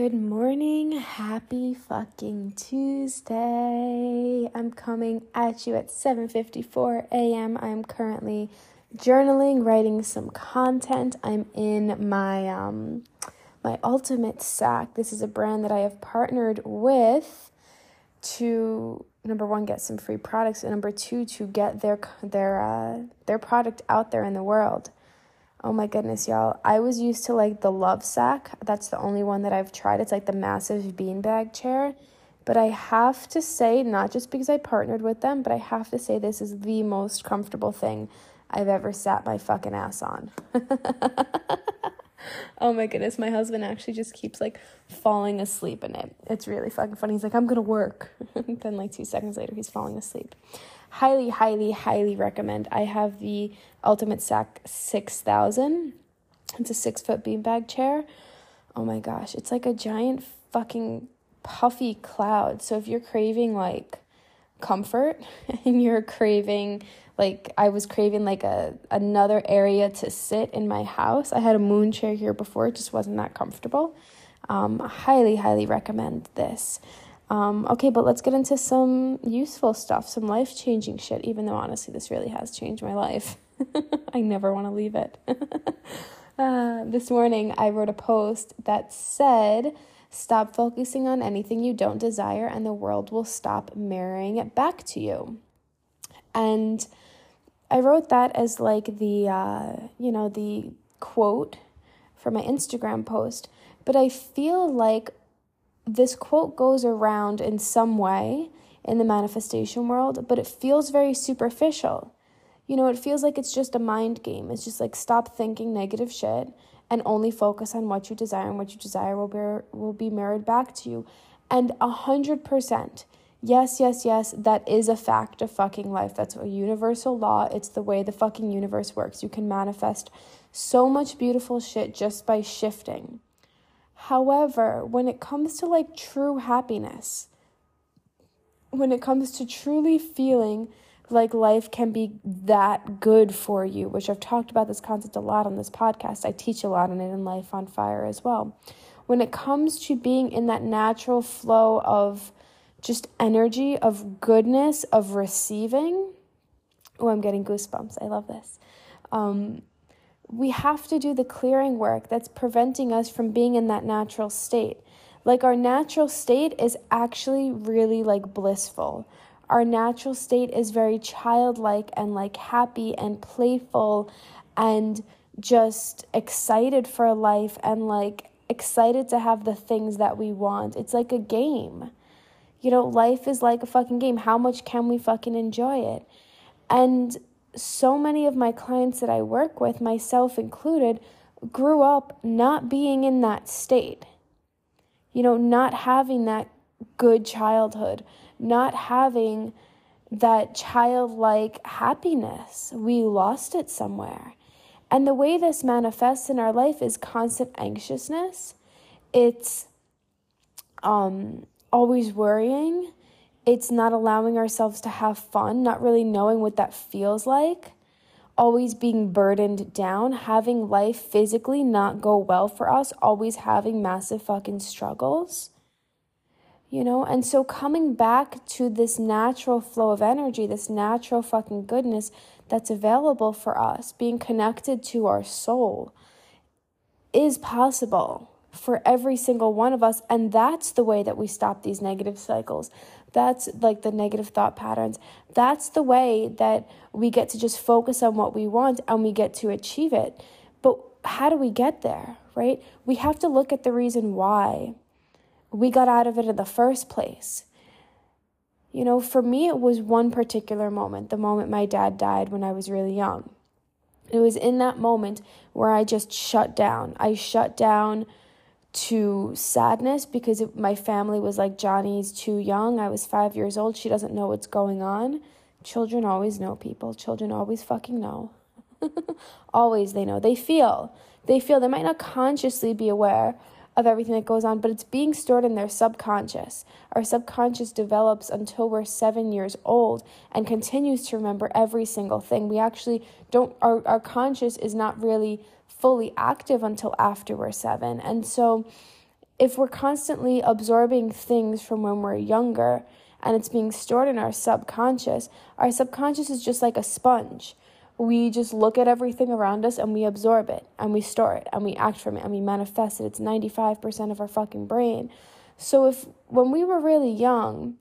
Good morning. Happy fucking Tuesday. I'm coming at you at 7:54 a.m. I'm currently journaling, writing some content. I'm in my um my ultimate sack. This is a brand that I have partnered with to number one get some free products and number two to get their their uh, their product out there in the world. Oh my goodness, y'all. I was used to like the Lovesac. That's the only one that I've tried. It's like the massive beanbag chair. But I have to say, not just because I partnered with them, but I have to say this is the most comfortable thing I've ever sat my fucking ass on. oh my goodness, my husband actually just keeps like falling asleep in it. It's really fucking funny. He's like, I'm gonna work. then, like, two seconds later, he's falling asleep highly, highly, highly recommend. I have the Ultimate Sack 6000. It's a six foot beanbag chair. Oh my gosh, it's like a giant fucking puffy cloud. So if you're craving like comfort and you're craving like I was craving like a another area to sit in my house. I had a moon chair here before, it just wasn't that comfortable. Um, highly, highly recommend this. Um, okay, but let's get into some useful stuff, some life changing shit, even though honestly, this really has changed my life. I never want to leave it. uh, this morning, I wrote a post that said, Stop focusing on anything you don't desire, and the world will stop mirroring it back to you. And I wrote that as like the, uh, you know, the quote for my Instagram post. But I feel like this quote goes around in some way in the manifestation world, but it feels very superficial. You know, it feels like it's just a mind game. It's just like stop thinking negative shit and only focus on what you desire, and what you desire will be will be mirrored back to you. And a hundred percent, yes, yes, yes, that is a fact of fucking life. That's a universal law. It's the way the fucking universe works. You can manifest so much beautiful shit just by shifting. However, when it comes to like true happiness, when it comes to truly feeling like life can be that good for you, which I've talked about this concept a lot on this podcast. I teach a lot on it in Life on Fire as well. When it comes to being in that natural flow of just energy, of goodness, of receiving, oh, I'm getting goosebumps. I love this. Um, we have to do the clearing work that's preventing us from being in that natural state. Like our natural state is actually really like blissful. Our natural state is very childlike and like happy and playful and just excited for life and like excited to have the things that we want. It's like a game. You know, life is like a fucking game. How much can we fucking enjoy it? And so many of my clients that I work with, myself included, grew up not being in that state. You know, not having that good childhood, not having that childlike happiness. We lost it somewhere. And the way this manifests in our life is constant anxiousness. It's um, always worrying it's not allowing ourselves to have fun, not really knowing what that feels like, always being burdened down, having life physically not go well for us, always having massive fucking struggles. You know, and so coming back to this natural flow of energy, this natural fucking goodness that's available for us, being connected to our soul, is possible for every single one of us. And that's the way that we stop these negative cycles. That's like the negative thought patterns. That's the way that we get to just focus on what we want and we get to achieve it. But how do we get there, right? We have to look at the reason why we got out of it in the first place. You know, for me, it was one particular moment, the moment my dad died when I was really young. It was in that moment where I just shut down. I shut down to sadness because it, my family was like, Johnny's too young. I was five years old. She doesn't know what's going on. Children always know people. Children always fucking know. always they know. They feel. They feel. They might not consciously be aware of everything that goes on, but it's being stored in their subconscious. Our subconscious develops until we're seven years old and continues to remember every single thing. We actually don't, our, our conscious is not really fully active until after we're seven. And so, if we're constantly absorbing things from when we're younger and it's being stored in our subconscious, our subconscious is just like a sponge we just look at everything around us and we absorb it and we store it and we act from it and we manifest it. It's 95% of our fucking brain. So if when we were really young,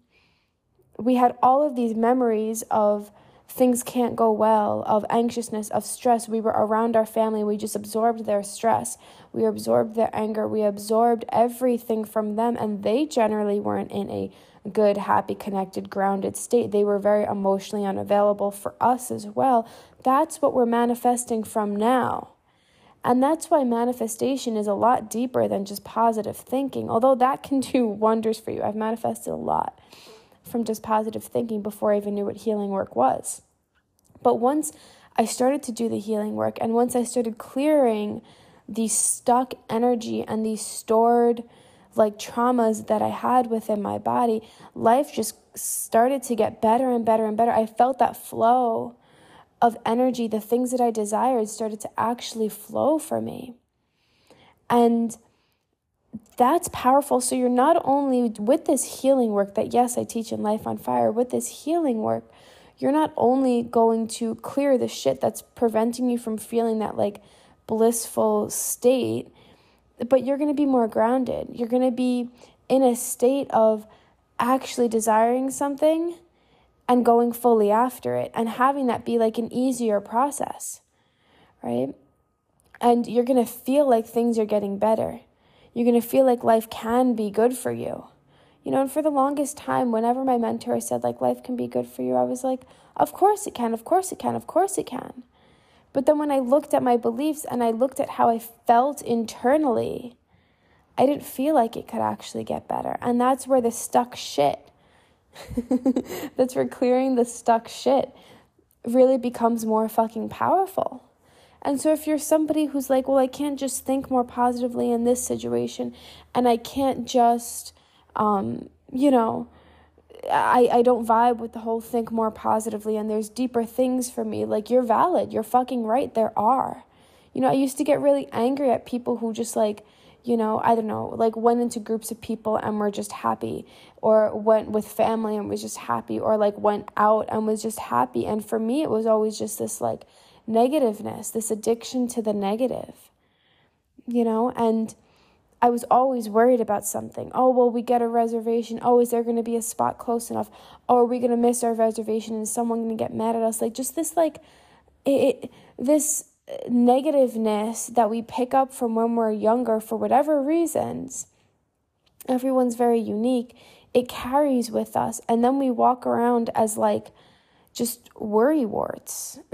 we had all of these memories of things can't go well, of anxiousness, of stress. We were around our family, we just absorbed their stress. We absorbed their anger, we absorbed everything from them, and they generally weren't in a good, happy, connected, grounded state. They were very emotionally unavailable for us as well. That's what we're manifesting from now. And that's why manifestation is a lot deeper than just positive thinking, although that can do wonders for you. I've manifested a lot from just positive thinking before I even knew what healing work was. But once I started to do the healing work, and once I started clearing the stuck energy and the stored like traumas that I had within my body, life just started to get better and better and better. I felt that flow of energy, the things that I desired started to actually flow for me. And that's powerful. So you're not only with this healing work that, yes, I teach in Life on Fire, with this healing work, you're not only going to clear the shit that's preventing you from feeling that like blissful state, but you're going to be more grounded. You're going to be in a state of actually desiring something and going fully after it and having that be like an easier process, right? And you're going to feel like things are getting better. You're going to feel like life can be good for you. You know, and for the longest time, whenever my mentor said, like, life can be good for you, I was like, of course it can, of course it can, of course it can. But then when I looked at my beliefs and I looked at how I felt internally, I didn't feel like it could actually get better. And that's where the stuck shit that's where clearing the stuck shit really becomes more fucking powerful. And so if you're somebody who's like, well, I can't just think more positively in this situation and I can't just um, you know, I, I don't vibe with the whole think more positively and there's deeper things for me. Like you're valid. You're fucking right. There are. You know, I used to get really angry at people who just like you know, I don't know, like went into groups of people and were just happy, or went with family and was just happy, or like went out and was just happy. And for me, it was always just this like negativeness, this addiction to the negative, you know, and I was always worried about something. Oh, well, we get a reservation. Oh, is there going to be a spot close enough? Oh, are we going to miss our reservation and someone going to get mad at us? Like, just this, like, it, it this uh, negativeness that we pick up from when we're younger for whatever reasons, everyone's very unique, it carries with us. And then we walk around as like just worry warts.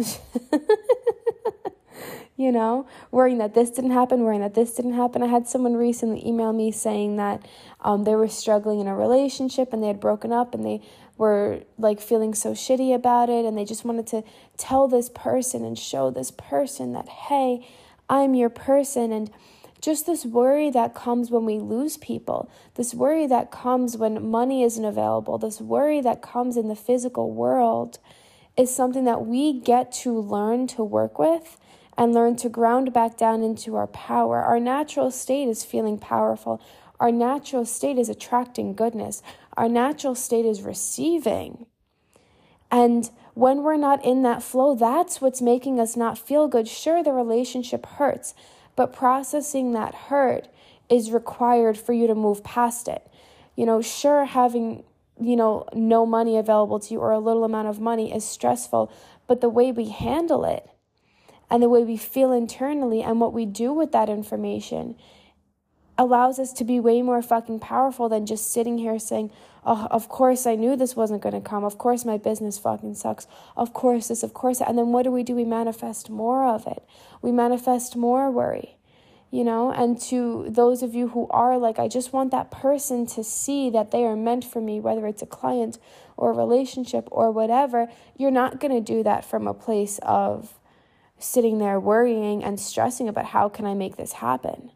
you know, worrying that this didn't happen, worrying that this didn't happen. I had someone recently email me saying that um, they were struggling in a relationship and they had broken up and they were like feeling so shitty about it and they just wanted to tell this person and show this person that, hey, I'm your person. And just this worry that comes when we lose people, this worry that comes when money isn't available, this worry that comes in the physical world is something that we get to learn to work with and learn to ground back down into our power. Our natural state is feeling powerful. Our natural state is attracting goodness. Our natural state is receiving. And when we're not in that flow, that's what's making us not feel good. Sure, the relationship hurts, but processing that hurt is required for you to move past it. You know, sure, having, you know, no money available to you or a little amount of money is stressful, but the way we handle it and the way we feel internally and what we do with that information allows us to be way more fucking powerful than just sitting here saying, Oh, of course I knew this wasn't going to come. Of course my business fucking sucks. Of course this, of course that. And then what do we do? We manifest more of it. We manifest more worry you know and to those of you who are like i just want that person to see that they are meant for me whether it's a client or a relationship or whatever you're not going to do that from a place of sitting there worrying and stressing about how can i make this happen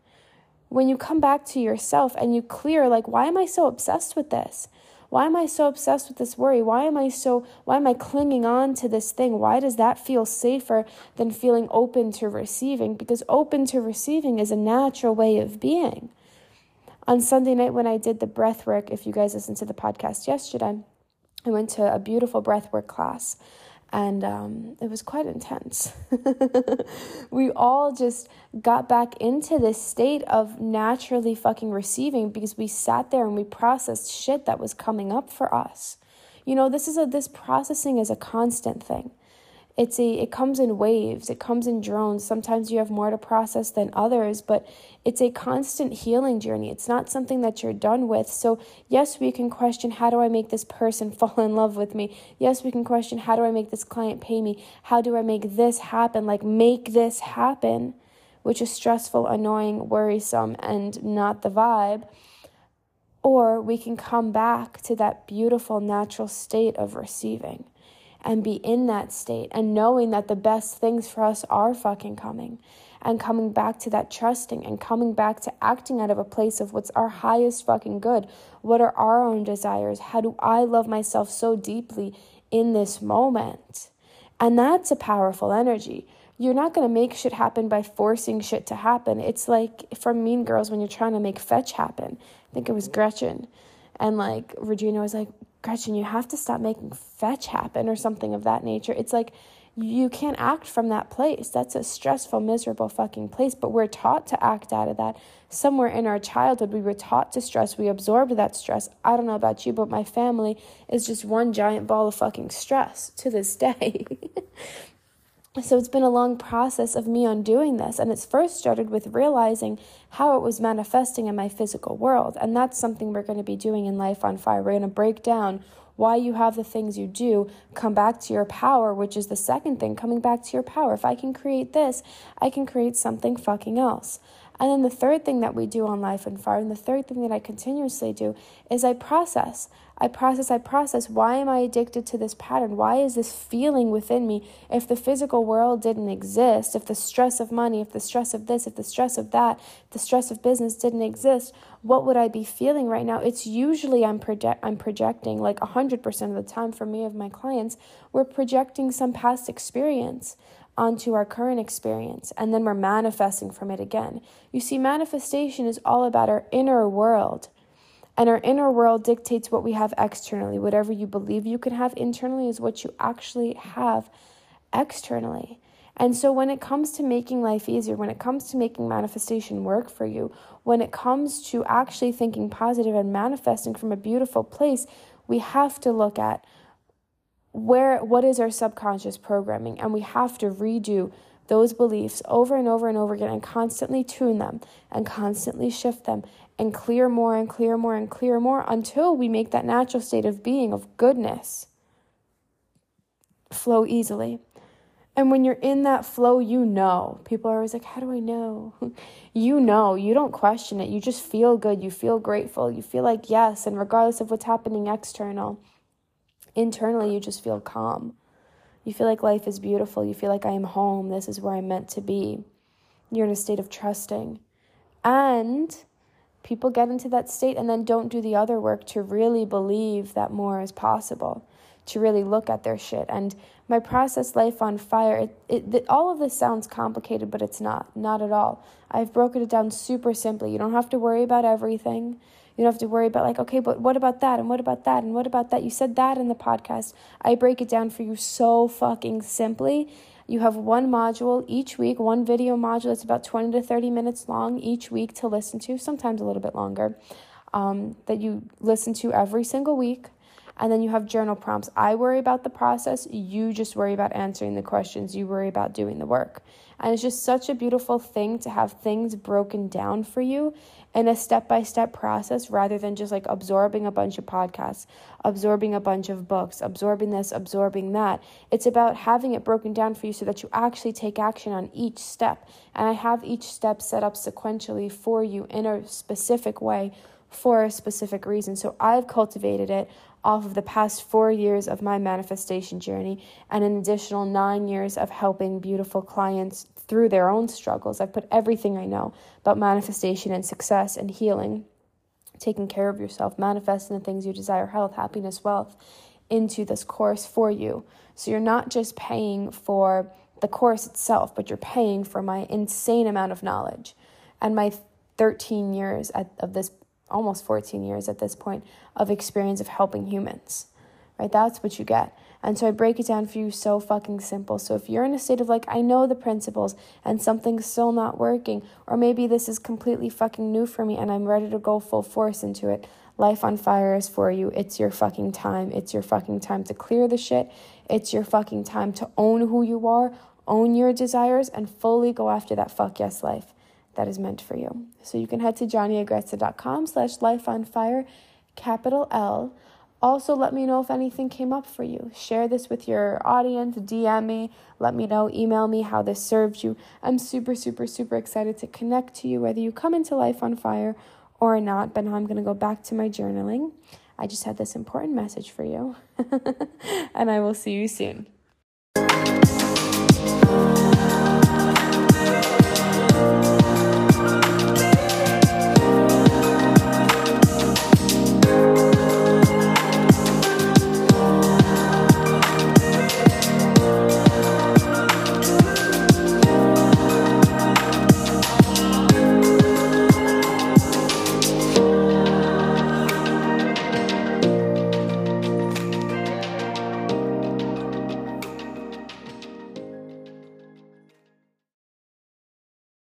when you come back to yourself and you clear like why am i so obsessed with this why am I so obsessed with this worry? Why am I so why am I clinging on to this thing? Why does that feel safer than feeling open to receiving? Because open to receiving is a natural way of being. On Sunday night when I did the breath work, if you guys listened to the podcast yesterday, I went to a beautiful breath work class and um, it was quite intense. we all just got back into this state of naturally fucking receiving because we sat there and we processed shit that was coming up for us. You know, this is a this processing is a constant thing it's a it comes in waves it comes in drones. Sometimes you have more to process than others but it's a constant healing journey. It's not something that you're done with. So yes we can question how do i make this person fall in love with me? Yes we can question how do i make this client pay me? How do i make this happen? Like make this happen which is stressful annoying worrisome and not the vibe. Or we can come back to that beautiful natural state of receiving and be in that state and knowing that the best things for us are fucking coming and coming back to that trusting and coming back to acting out of a place of what's our highest fucking good. What are our own desires? How do I love myself so deeply in this moment? And that's a powerful energy. You're not going to make shit happen by forcing shit to happen. It's like from Mean Girls when you're trying to make fetch happen. I think it was Gretchen. And like Regina was like, Gretchen, you have to stop making fetch happen or something of that nature. It's like you can't act from that place. That's a stressful, miserable fucking place. But we're taught to act out of that. Somewhere in our childhood, we were taught to stress. We absorbed that stress. I don't know about you, but my family is just one giant ball of fucking stress to this day. So it's been a long process of me undoing this. And it's first started with realizing how it was manifesting in my physical world. And that's something we're going to be doing in Life on Fire. We're going to break down why you have the things you do, come back to your power, which is the second thing, coming back to your power. If I can create this, I can create something fucking else. And then the third thing that we do on Life on Fire, and the third thing that I continuously do, is I process. I process, I process. Why am I addicted to this pattern? Why is this feeling within me? If the physical world didn't exist, if the stress of money, if the stress of this, if the stress of that, the stress of business didn't exist, what would I be feeling right now? It's usually I'm project I'm projecting like 100% of the time for me of my clients, we're projecting some past experience onto our current experience and then we're manifesting from it again. You see, manifestation is all about our inner world. And our inner world dictates what we have externally. Whatever you believe you can have internally is what you actually have externally. And so, when it comes to making life easier, when it comes to making manifestation work for you, when it comes to actually thinking positive and manifesting from a beautiful place, we have to look at where what is our subconscious programming and we have to redo those beliefs over and over and over again and constantly tune them and constantly shift them and clear more and clear more and clear more until we make that natural state of being of goodness flow easily. And when you're in that flow, you know. People are always like, How do I know? you know. You don't question it. You just feel good. You feel grateful. You feel like, yes. And regardless of what's happening external, internally you just feel calm. You feel like life is beautiful. You feel like I am home. This is where I'm meant to be. You're in a state of trusting. And people get into that state and then don't do the other work to really believe that more is possible, to really look at their shit. And my process, Life on Fire, it, it, all of this sounds complicated, but it's not. Not at all. I've broken it down super simply. You don't have to worry about everything. You don't have to worry about, like, okay, but what about that? And what about that? And what about that? You said that in the podcast. I break it down for you so fucking simply. You have one module each week, one video module. It's about 20 to 30 minutes long each week to listen to, sometimes a little bit longer, um, that you listen to every single week. And then you have journal prompts. I worry about the process. You just worry about answering the questions. You worry about doing the work. And it's just such a beautiful thing to have things broken down for you in a step by step process rather than just like absorbing a bunch of podcasts, absorbing a bunch of books, absorbing this, absorbing that. It's about having it broken down for you so that you actually take action on each step. And I have each step set up sequentially for you in a specific way for a specific reason. So I've cultivated it off of the past four years of my manifestation journey and an additional nine years of helping beautiful clients through their own struggles. I've put everything I know about manifestation and success and healing, taking care of yourself, manifesting the things you desire health, happiness, wealth into this course for you. So you're not just paying for the course itself, but you're paying for my insane amount of knowledge and my 13 years at, of this almost 14 years at this point of experience of helping humans, right? That's what you get. And so I break it down for you so fucking simple. So if you're in a state of like, I know the principles and something's still not working, or maybe this is completely fucking new for me and I'm ready to go full force into it, Life on Fire is for you. It's your fucking time. It's your fucking time to clear the shit. It's your fucking time to own who you are, own your desires, and fully go after that fuck yes life that is meant for you. So you can head to johnnyaggresta.com slash life on fire, capital L. Also, let me know if anything came up for you. Share this with your audience, DM me, let me know, email me how this served you. I'm super, super, super excited to connect to you, whether you come into Life on Fire or not. But now I'm going to go back to my journaling. I just had this important message for you, and I will see you soon.